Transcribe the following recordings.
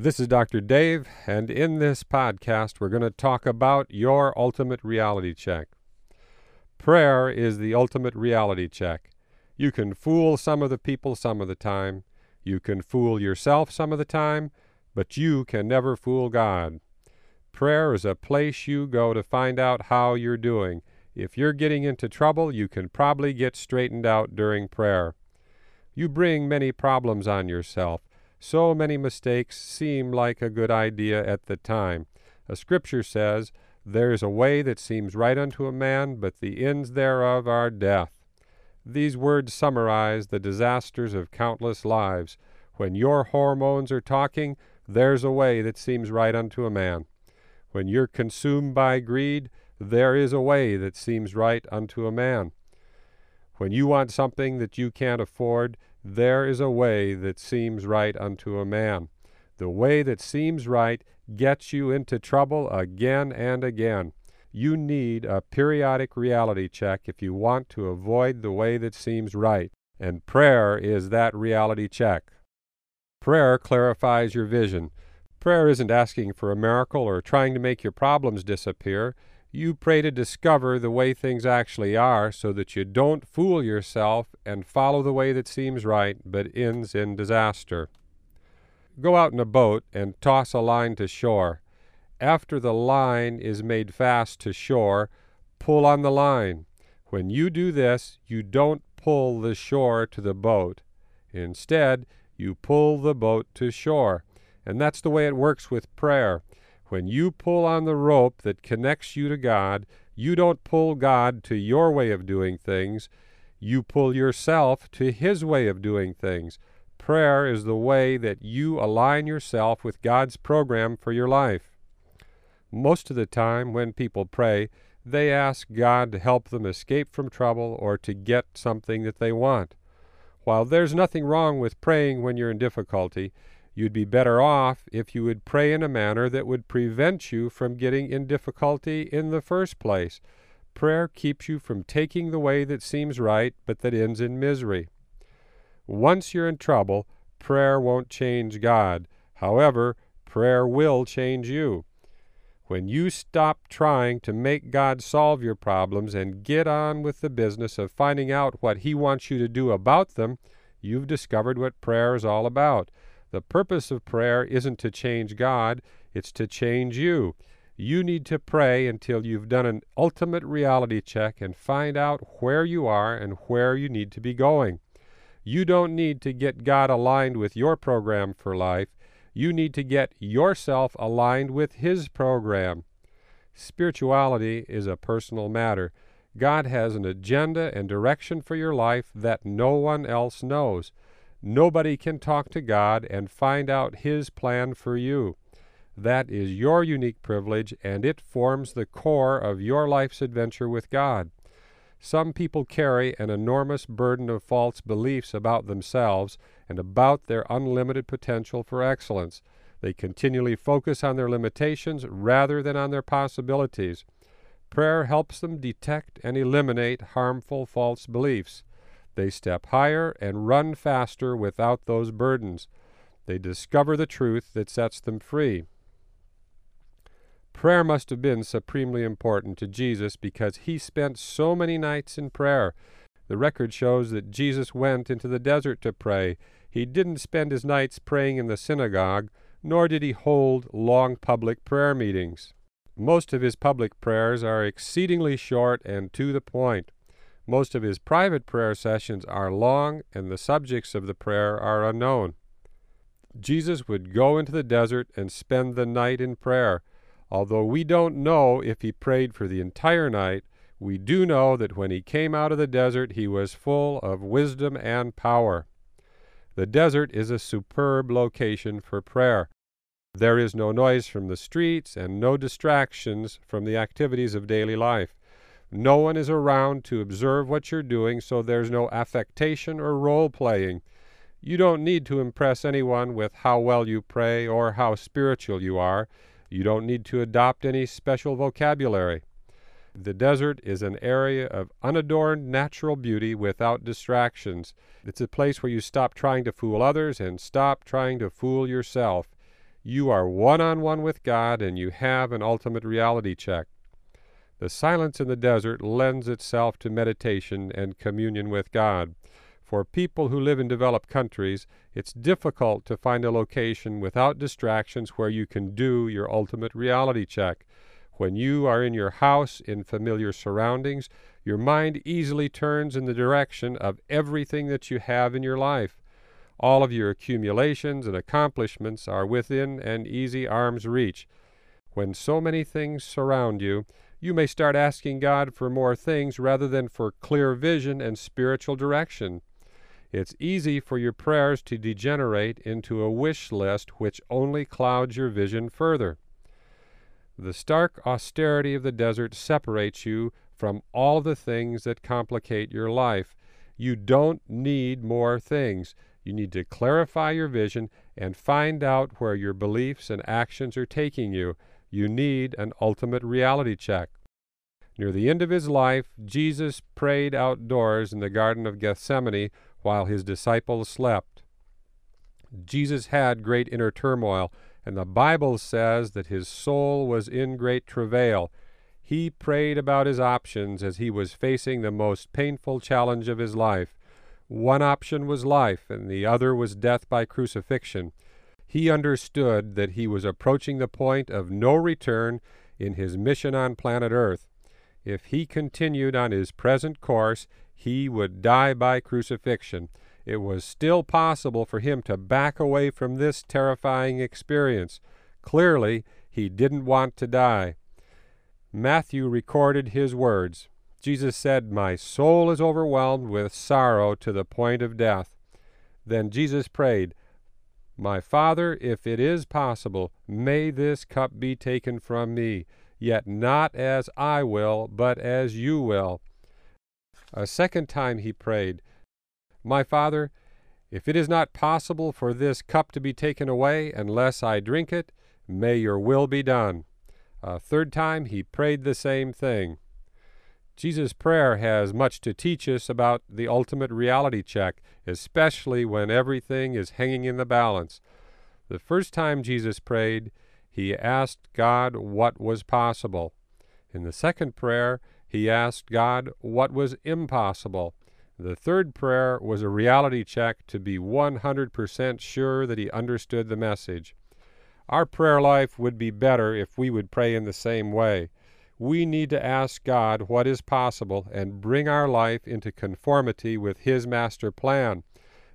This is Dr. Dave, and in this podcast, we're going to talk about your ultimate reality check. Prayer is the ultimate reality check. You can fool some of the people some of the time, you can fool yourself some of the time, but you can never fool God. Prayer is a place you go to find out how you're doing. If you're getting into trouble, you can probably get straightened out during prayer. You bring many problems on yourself. So many mistakes seem like a good idea at the time. A scripture says, There is a way that seems right unto a man, but the ends thereof are death. These words summarize the disasters of countless lives. When your hormones are talking, there's a way that seems right unto a man. When you're consumed by greed, there is a way that seems right unto a man. When you want something that you can't afford, there is a way that seems right unto a man. The way that seems right gets you into trouble again and again. You need a periodic reality check if you want to avoid the way that seems right, and prayer is that reality check. Prayer clarifies your vision. Prayer isn't asking for a miracle or trying to make your problems disappear. You pray to discover the way things actually are so that you don't fool yourself and follow the way that seems right but ends in disaster. Go out in a boat and toss a line to shore. After the line is made fast to shore, pull on the line. When you do this, you don't pull the shore to the boat. Instead, you pull the boat to shore. And that's the way it works with prayer. When you pull on the rope that connects you to God, you don't pull God to your way of doing things, you pull yourself to His way of doing things. Prayer is the way that you align yourself with God's program for your life. Most of the time, when people pray, they ask God to help them escape from trouble or to get something that they want. While there's nothing wrong with praying when you're in difficulty, You'd be better off if you would pray in a manner that would prevent you from getting in difficulty in the first place. Prayer keeps you from taking the way that seems right but that ends in misery. Once you're in trouble, prayer won't change God. However, prayer will change you. When you stop trying to make God solve your problems and get on with the business of finding out what He wants you to do about them, you've discovered what prayer is all about. The purpose of prayer isn't to change God, it's to change you. You need to pray until you've done an ultimate reality check and find out where you are and where you need to be going. You don't need to get God aligned with your program for life. You need to get yourself aligned with His program. Spirituality is a personal matter. God has an agenda and direction for your life that no one else knows. Nobody can talk to God and find out His plan for you. That is your unique privilege, and it forms the core of your life's adventure with God. Some people carry an enormous burden of false beliefs about themselves and about their unlimited potential for excellence. They continually focus on their limitations rather than on their possibilities. Prayer helps them detect and eliminate harmful false beliefs. They step higher and run faster without those burdens. They discover the truth that sets them free. Prayer must have been supremely important to Jesus because he spent so many nights in prayer. The record shows that Jesus went into the desert to pray. He didn't spend his nights praying in the synagogue, nor did he hold long public prayer meetings. Most of his public prayers are exceedingly short and to the point. Most of his private prayer sessions are long, and the subjects of the prayer are unknown. Jesus would go into the desert and spend the night in prayer. Although we don't know if he prayed for the entire night, we do know that when he came out of the desert, he was full of wisdom and power. The desert is a superb location for prayer. There is no noise from the streets and no distractions from the activities of daily life. No one is around to observe what you're doing, so there's no affectation or role playing. You don't need to impress anyone with how well you pray or how spiritual you are. You don't need to adopt any special vocabulary. The desert is an area of unadorned natural beauty without distractions. It's a place where you stop trying to fool others and stop trying to fool yourself. You are one on one with God and you have an ultimate reality check. The silence in the desert lends itself to meditation and communion with God. For people who live in developed countries, it's difficult to find a location without distractions where you can do your ultimate reality check. When you are in your house in familiar surroundings, your mind easily turns in the direction of everything that you have in your life. All of your accumulations and accomplishments are within an easy arm's reach. When so many things surround you, you may start asking God for more things rather than for clear vision and spiritual direction. It's easy for your prayers to degenerate into a wish list which only clouds your vision further. The stark austerity of the desert separates you from all the things that complicate your life. You don't need more things. You need to clarify your vision and find out where your beliefs and actions are taking you. You need an ultimate reality check. Near the end of his life, Jesus prayed outdoors in the Garden of Gethsemane while his disciples slept. Jesus had great inner turmoil, and the Bible says that his soul was in great travail. He prayed about his options as he was facing the most painful challenge of his life. One option was life, and the other was death by crucifixion. He understood that he was approaching the point of no return in his mission on planet Earth. If he continued on his present course, he would die by crucifixion. It was still possible for him to back away from this terrifying experience. Clearly, he didn't want to die. Matthew recorded his words. Jesus said, My soul is overwhelmed with sorrow to the point of death. Then Jesus prayed, My Father, if it is possible, may this cup be taken from me, yet not as I will, but as you will. A second time he prayed, My Father, if it is not possible for this cup to be taken away unless I drink it, may your will be done. A third time he prayed the same thing. Jesus' prayer has much to teach us about the ultimate reality check, especially when everything is hanging in the balance. The first time Jesus prayed, he asked God what was possible. In the second prayer, he asked God what was impossible. The third prayer was a reality check to be 100% sure that he understood the message. Our prayer life would be better if we would pray in the same way. We need to ask God what is possible and bring our life into conformity with His master plan.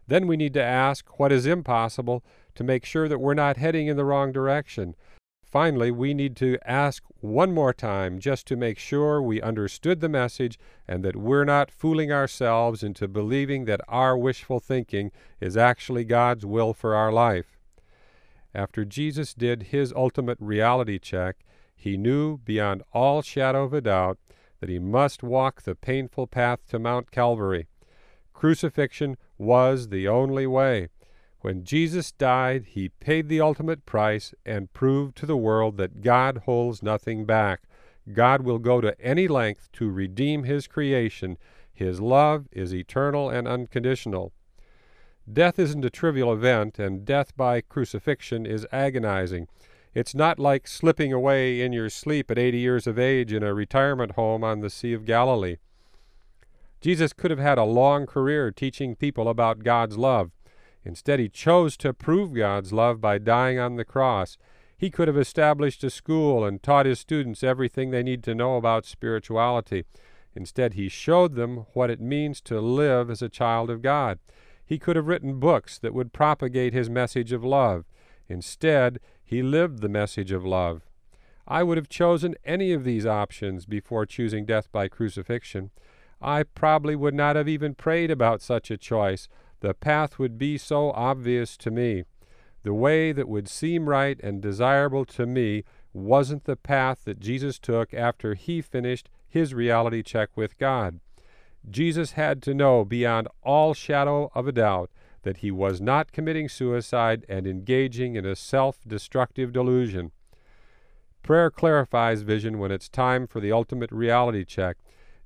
Then we need to ask what is impossible to make sure that we're not heading in the wrong direction. Finally, we need to ask one more time just to make sure we understood the message and that we're not fooling ourselves into believing that our wishful thinking is actually God's will for our life. After Jesus did his ultimate reality check, he knew beyond all shadow of a doubt that he must walk the painful path to Mount Calvary. Crucifixion was the only way. When Jesus died, he paid the ultimate price and proved to the world that God holds nothing back. God will go to any length to redeem his creation. His love is eternal and unconditional. Death isn't a trivial event, and death by crucifixion is agonizing. It's not like slipping away in your sleep at 80 years of age in a retirement home on the Sea of Galilee. Jesus could have had a long career teaching people about God's love. Instead, he chose to prove God's love by dying on the cross. He could have established a school and taught his students everything they need to know about spirituality. Instead, he showed them what it means to live as a child of God. He could have written books that would propagate his message of love. Instead, he lived the message of love. I would have chosen any of these options before choosing death by crucifixion. I probably would not have even prayed about such a choice, the path would be so obvious to me. The way that would seem right and desirable to me wasn't the path that Jesus took after he finished his reality check with God. Jesus had to know beyond all shadow of a doubt that he was not committing suicide and engaging in a self destructive delusion. Prayer clarifies vision when it's time for the ultimate reality check.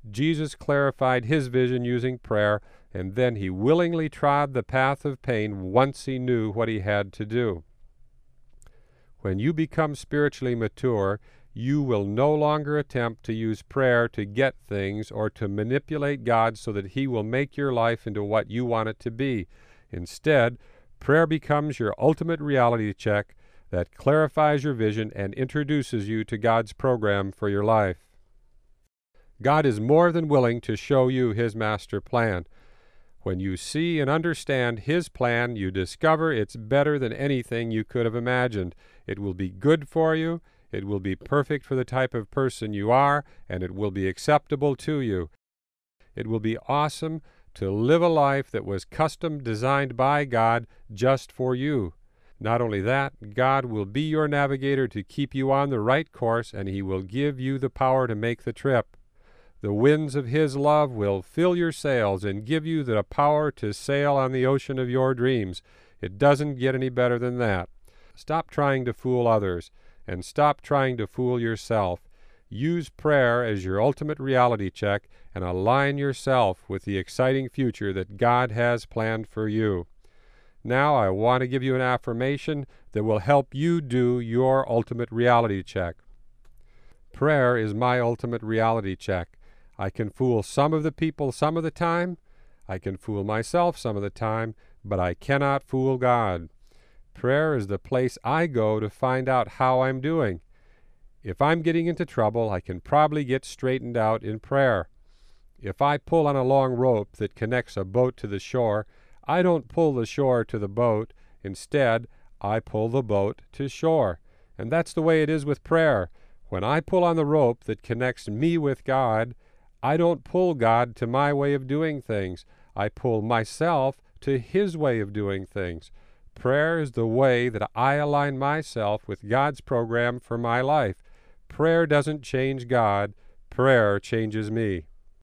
Jesus clarified his vision using prayer and then he willingly trod the path of pain once he knew what he had to do. When you become spiritually mature, you will no longer attempt to use prayer to get things or to manipulate God so that He will make your life into what you want it to be. Instead, prayer becomes your ultimate reality check that clarifies your vision and introduces you to God's program for your life. God is more than willing to show you His master plan. When you see and understand His plan, you discover it's better than anything you could have imagined. It will be good for you, it will be perfect for the type of person you are, and it will be acceptable to you. It will be awesome to live a life that was custom designed by God just for you. Not only that, God will be your navigator to keep you on the right course, and He will give you the power to make the trip. The winds of His love will fill your sails and give you the power to sail on the ocean of your dreams. It doesn't get any better than that. Stop trying to fool others and stop trying to fool yourself. Use prayer as your ultimate reality check and align yourself with the exciting future that God has planned for you. Now, I want to give you an affirmation that will help you do your ultimate reality check. Prayer is my ultimate reality check. I can fool some of the people some of the time. I can fool myself some of the time, but I cannot fool God. Prayer is the place I go to find out how I'm doing. If I'm getting into trouble, I can probably get straightened out in prayer. If I pull on a long rope that connects a boat to the shore, I don't pull the shore to the boat. Instead, I pull the boat to shore. And that's the way it is with prayer. When I pull on the rope that connects me with God, I don't pull God to my way of doing things. I pull myself to His way of doing things. Prayer is the way that I align myself with God's program for my life. Prayer doesn't change God, prayer changes me.